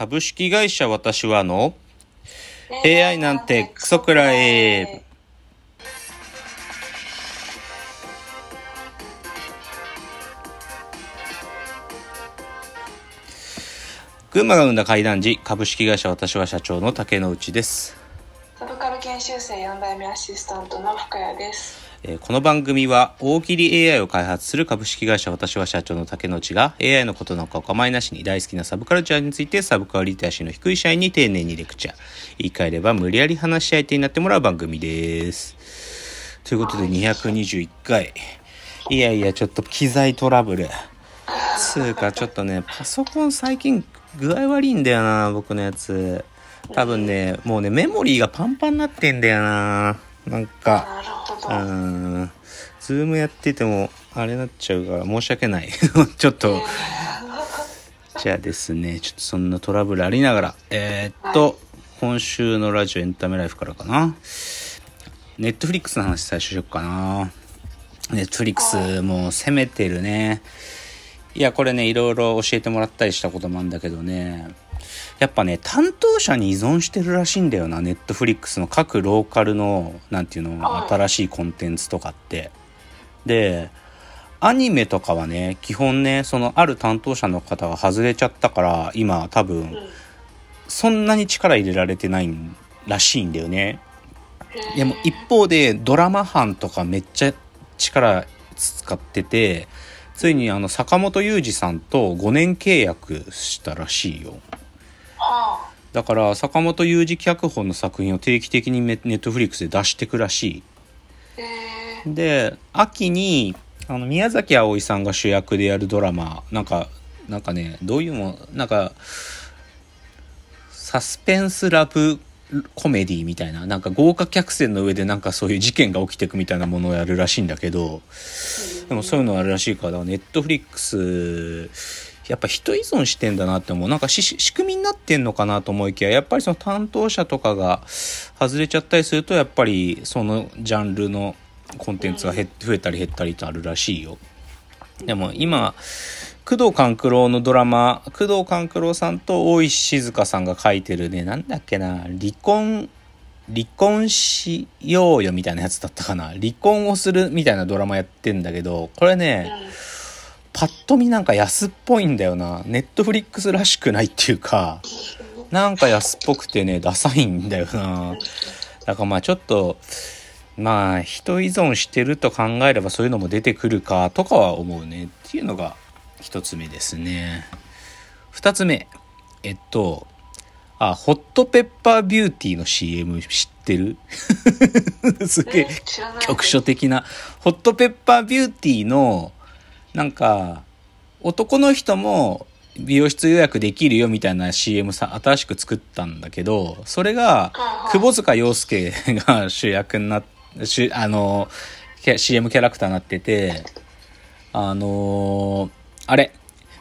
株式会社私はの AI なんてクソくらえ。群馬が生んだ怪談時株式会社私は社長の竹之内です、サブカル研修生4代目アシスタントの深谷です。えーこの番組は大喜利 AI を開発する株式会社私は社長の竹之内が AI のことなんかお構いなしに大好きなサブカルチャーについてサブカルリテラシーの低い社員に丁寧にレクチャー。言い換えれば無理やり話し相手になってもらう番組です。ということで221回。いやいやちょっと機材トラブル。つうかちょっとねパソコン最近具合悪いんだよな僕のやつ。多分ねもうねメモリーがパンパンになってんだよななんかうん。ズームやってても、あれなっちゃうから申し訳ない。ちょっと、じゃあですね、ちょっとそんなトラブルありながら、えーっと、今週のラジオエンタメライフからかな。ネットフリックスの話最初しよっかな。ネットフリックスもう攻めてるね。いや、これね、いろいろ教えてもらったりしたこともあるんだけどね、やっぱね、担当者に依存してるらしいんだよな、ネットフリックスの各ローカルの、なんていうの、はい新しいコンテンツとかって。で、アニメとかはね、基本ね、そのある担当者の方が外れちゃったから、今多分、うんそんなに力入れられてないらしいんだよね。でも一方でドラマ班とかめっちゃ力使っててついにあの坂本雄二さんと5年契約したらしいよはだから坂本雄二脚本の作品を定期的にネットフリックスで出してくらし。いで秋にあの宮崎あおいさんが主役でやるドラマなんかなんかねどういうもなんかサスペンスラブコメディみたいななんか豪華客船の上でなんかそういう事件が起きてくみたいなものをやるらしいんだけどでもそういうのあるらしいからネットフリックスやっぱ人依存してんだなって思う。なんか仕組みになってんのかなと思いきややっぱりその担当者とかが外れちゃったりするとやっぱりそのジャンルのコンテンツが減増えたり減ったりとあるらしいよ。でも今工藤官九郎のドラマ工藤官九郎さんと大石静香さんが書いてるねなんだっけな離婚離婚しようよみたいなやつだったかな。離婚をするみたいなドラマやってんだけどこれね、パッと見なんか安っぽいんだよな。ネットフリックスらしくないっていうか。なんか安っぽくてねダサいんだよな。だからまあちょっとまあ人依存してると考えればそういうのも出てくるかとかは思うね。っていうのが一つ目ですね。二つ目。えっとあホットペッパービューティーの CM 知ってる？すげえ。局所的な。ホットペッパービューティーのなんか男の人も美容室予約できるよみたいな CM さ新しく作ったんだけどそれがはい窪塚洋介が主役になっ主あの CM キャラクターになっててあのーあれ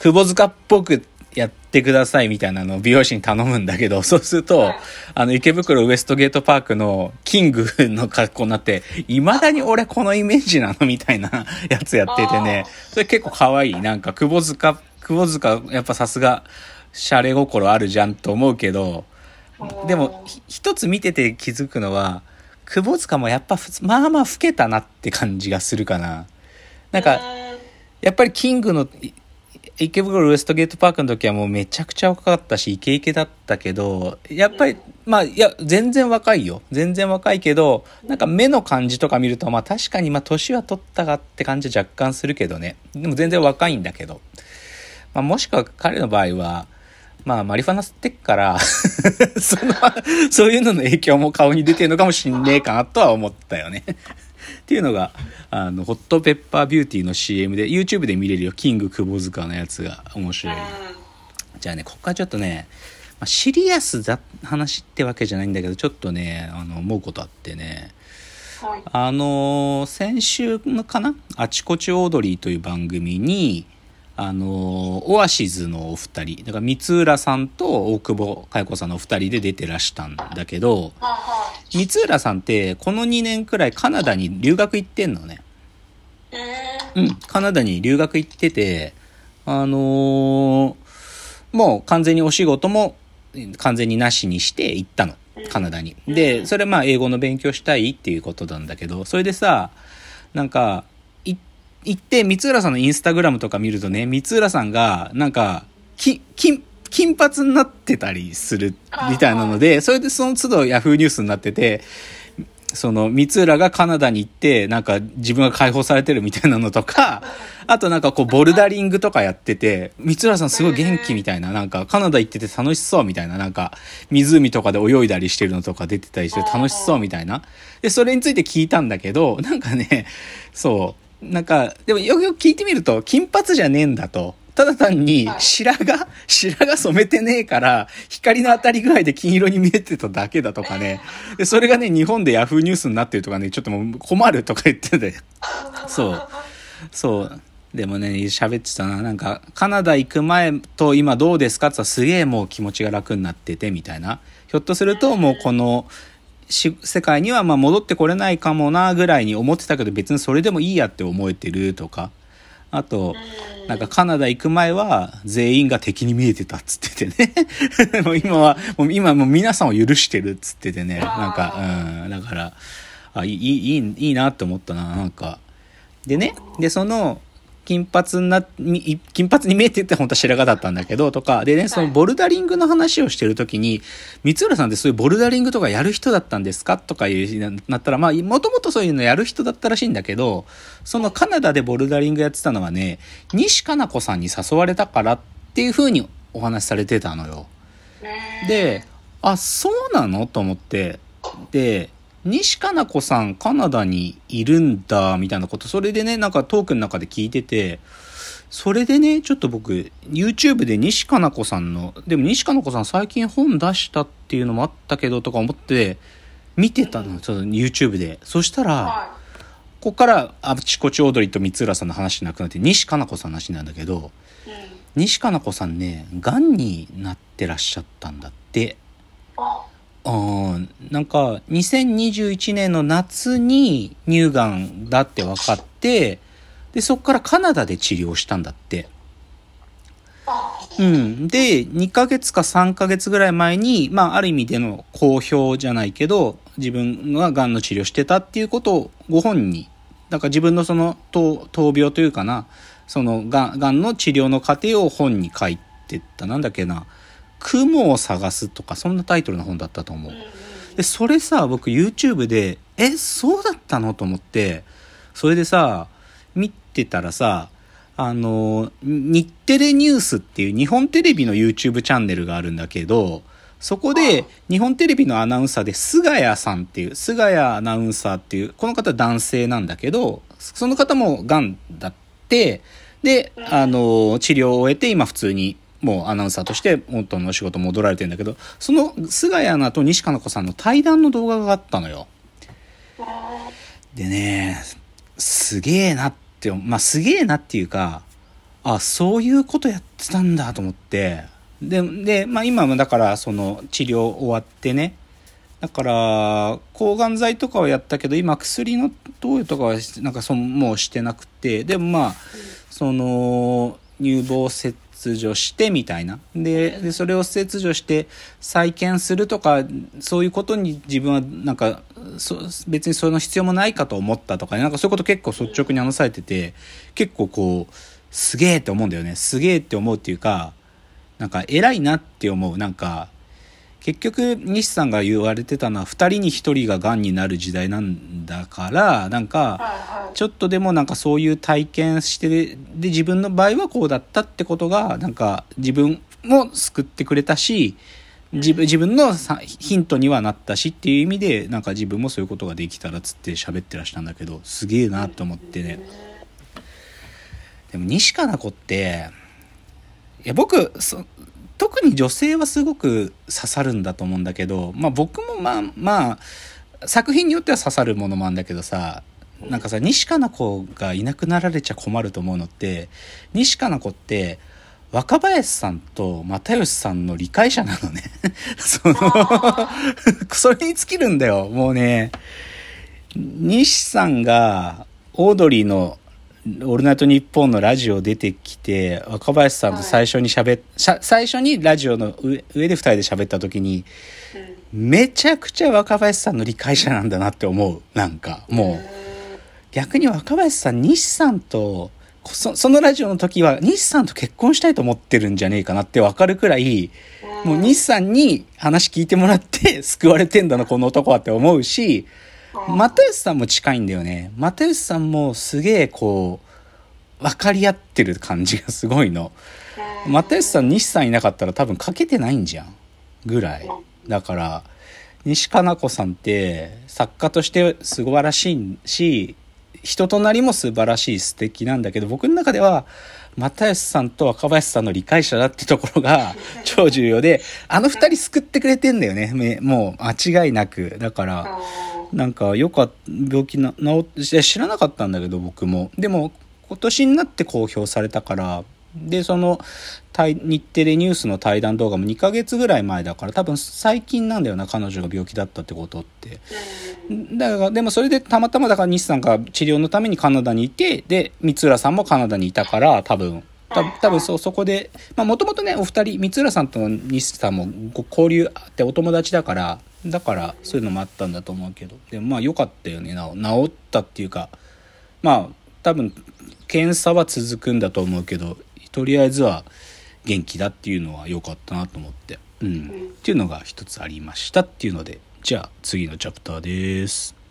窪塚っぽくやってくださいみたいなのを美容師に頼むんだけど、そうすると、はいあの、池袋ウエストゲートパークのキングの格好になって、未だに俺このイメージなのみたいな やつやっててね、それ結構可愛い。なんか、窪塚、窪塚、やっぱさすが、シャレ心あるじゃんと思うけど、でも、ひ一つ見てて気づくのは、窪塚もやっぱまあまあ老けたなって感じがするかな。なんか、やっぱりキングのい池袋ウエストゲートパークの時はもうめちゃくちゃ若かったしイケイケだったけどやっぱりまあいや全然若いよ。全然若いけどなんか目の感じとか見るとまあ確かにまあ年は取ったがって感じは若干するけどね。でも全然若いんだけど、まあ、もしくは彼の場合はまあマリファナ吸ってっから そのそういうのの影響も顔に出てるのかもしんねえかなとは思ったよねっていうのが、あの、ホットペッパービューティーの CM で、YouTube で見れるよ。キング窪塚のやつが面白い。じゃあね、ここからちょっとね、まあ、シリアスだ話ってわけじゃないんだけど、ちょっとね、あの、思うことあってね、はい。あのー先週のかな？あちこちオードリーという番組に、あのーオアシズのお二人、だから三浦さんと大久保佳代子さんのお二人で出てらしたんだけど、三浦さんってこの2年くらいカナダに留学行ってんのね。えうん、カナダに留学行ってて、あのーもう完全にお仕事も完全になしにして行ったの。カナダに。で、それまあ英語の勉強したいっていうことなんだけど、それでさ、なんか、い行って三浦さんのインスタグラムとか見るとね、三浦さんが、なんか、き、金、金髪になってたりするみたいなので、それでその都度ヤフーニュースになってて、その、三浦がカナダに行って、なんか自分が解放されてるみたいなのとか、あとなんかこう、ボルダリングとかやってて、三浦さんすごい元気みたいな、なんかカナダ行ってて楽しそうみたいな、なんか湖とかで泳いだりしてるのとか出てたりして楽しそうみたいな。で、それについて聞いたんだけど、なんかね、そう、なんか、でもよくよく聞いてみると、金髪じゃねえんだと。ただ単に白髪、白髪染めてねえから、光の当たり具合で金色に見えてただけだとかね。で、それがね、日本でヤフーニュースになってるとかね、ちょっともう困るとか言ってて。そう。そう。でもね、喋ってたな。なんか、カナダ行く前と今どうですかって言ったらすげえもう気持ちが楽になってて、みたいな。ひょっとするともうこの、世界にはま戻ってこれないかもなぐらいに思ってたけど別にそれでもいいやって思えてるとか。あと、なんかカナダ行く前は全員が敵に見えてたっつっててね もう今は、もう今もう皆さんを許してるっつっててね。なんか、うん、だから、あ、いい、いい、いいなって思ったな、なんか。でね、で、その、金髪な、金髪に見えてて本当は白髪だったんだけど、とか、でね、そのボルダリングの話をしてるときに、三浦さんってそういうボルダリングとかやる人だったんですかとかいうなったら、まあ、もともとそういうのやる人だったらしいんだけど、そのカナダでボルダリングやってたのはね、西加奈子さんに誘われたからっていう風にお話しされてたのよ。で、あ、そうなの？と思って、で、西加奈子さんカナダにいるんだ、みたいなこと、それでね、なんかトークの中で聞いてて、それでね、ちょっと僕、YouTube で西加奈子さんの、でも西加奈子さん最近本出したっていうのもあったけど、とか思って、見てたの、ちょっと YouTube で。そしたら、ここからあちこちオードリーと三浦さんの話なくなって、西加奈子さんの話なんだけど、西加奈子さんね、癌になってらっしゃったんだって。うん、なんか、2021年の夏に乳がんだって分かって、で、そこからカナダで治療したんだって。うん。で、2ヶ月か3ヶ月ぐらい前に、まあ、ある意味での公表じゃないけど、自分が癌の治療してたっていうことをご本に、だから自分のその闘病というかな、そのがん、がんの治療の過程を本に書いてった。なんだっけな。雲を探すとか、そんなタイトルの本だったと思う。で、それさ、僕 YouTube で、え、そうだったのと思って、それでさ、見てたらさ、あの、日テレニュースっていう日本テレビの YouTube チャンネルがあるんだけど、そこで日本テレビのアナウンサーで菅谷さんっていう、菅谷アナウンサーっていう、この方男性なんだけど、その方も癌だって、で、あの、治療を終えて今普通にもうアナウンサーとして元の仕事戻られてんだけど、その菅谷アナと西加奈子さんの対談の動画があったのよ。でね、すげえなって、まあすげえなっていうか、あ、そういうことやってたんだと思って、で、で、まあ今もだからその治療終わってね、だから、抗がん剤とかはやったけど、今薬の投与とかはなんかそもうしてなくて、でもまあ、その、乳房切除してみたいな。で、でそれを切除して再建するとか、そういうことに自分はなんか、そ別にその必要もないかと思ったとかね、なんかそういうこと結構率直に話されてて、結構こう、すげえって思うんだよね。すげえって思うっていうか、なんか偉いなって思う。なんか、結局西さんが言われてたのは2人に1人ががんになる時代なんだからなんかちょっとでもなんかそういう体験してで自分の場合はこうだったってことがなんか自分も救ってくれたし自分自分のヒントにはなったしっていう意味でなんか自分もそういうことができたらっつって喋ってらしたんだけどすげえなと思ってね。でも西加奈子っていや僕特に女性はすごく刺さるんだと思うんだけど、まあ僕もまあまあ、作品によっては刺さるものもあるんだけどさ、なんかさ、西加奈子がいなくなられちゃ困ると思うのって、西加奈子って、若林さんと又吉さんの理解者なのね。そのそれに尽きるんだよ。もうね、西さんがオードリーの「オールナイトニッポン」のラジオ出てきて若林さんと最初にしゃ最初にラジオの上上で2人で喋った時にめちゃくちゃ若林さんの理解者なんだなって思う。なんかもう。逆に若林さん西さんとそそのラジオの時は西さんと結婚したいと思ってるんじゃねえかなって分かるくらいもう西さんに話聞いてもらって 救われてんだなこの男はって思うし又吉さんも近いんだよね。又吉さんもすげえこう分かり合ってる感じがすごいの。又吉さん西さんいなかったら多分書けてないんじゃん。ぐらい。だから西加奈子さんって作家として素晴らしいし人となりも素晴らしい素敵なんだけど僕の中では又吉さんと若林さんの理解者だってところが 超重要であの二人救ってくれてんだよね。もう間違いなく。だからなんかよかった病気な治って知らなかったんだけど僕も。でも今年になって公表されたからでその日テレニュースの対談動画も2ヶ月ぐらい前だから多分最近なんだよな彼女が病気だったってことって。だからでもそれでたまたまだから西さんが治療のためにカナダにいてで三浦さんもカナダにいたから多分。多分そうそこでもともとねお二人三浦さんと西さんも交流あってお友達だからだからそういうのもあったんだと思うけど。でもまあ良かったよね。治ったっていうかまあ多分検査は続くんだと思うけどとりあえずは元気だっていうのは良かったなと思って、うん、っていうのが一つありましたっていうのでじゃあ次のチャプターです。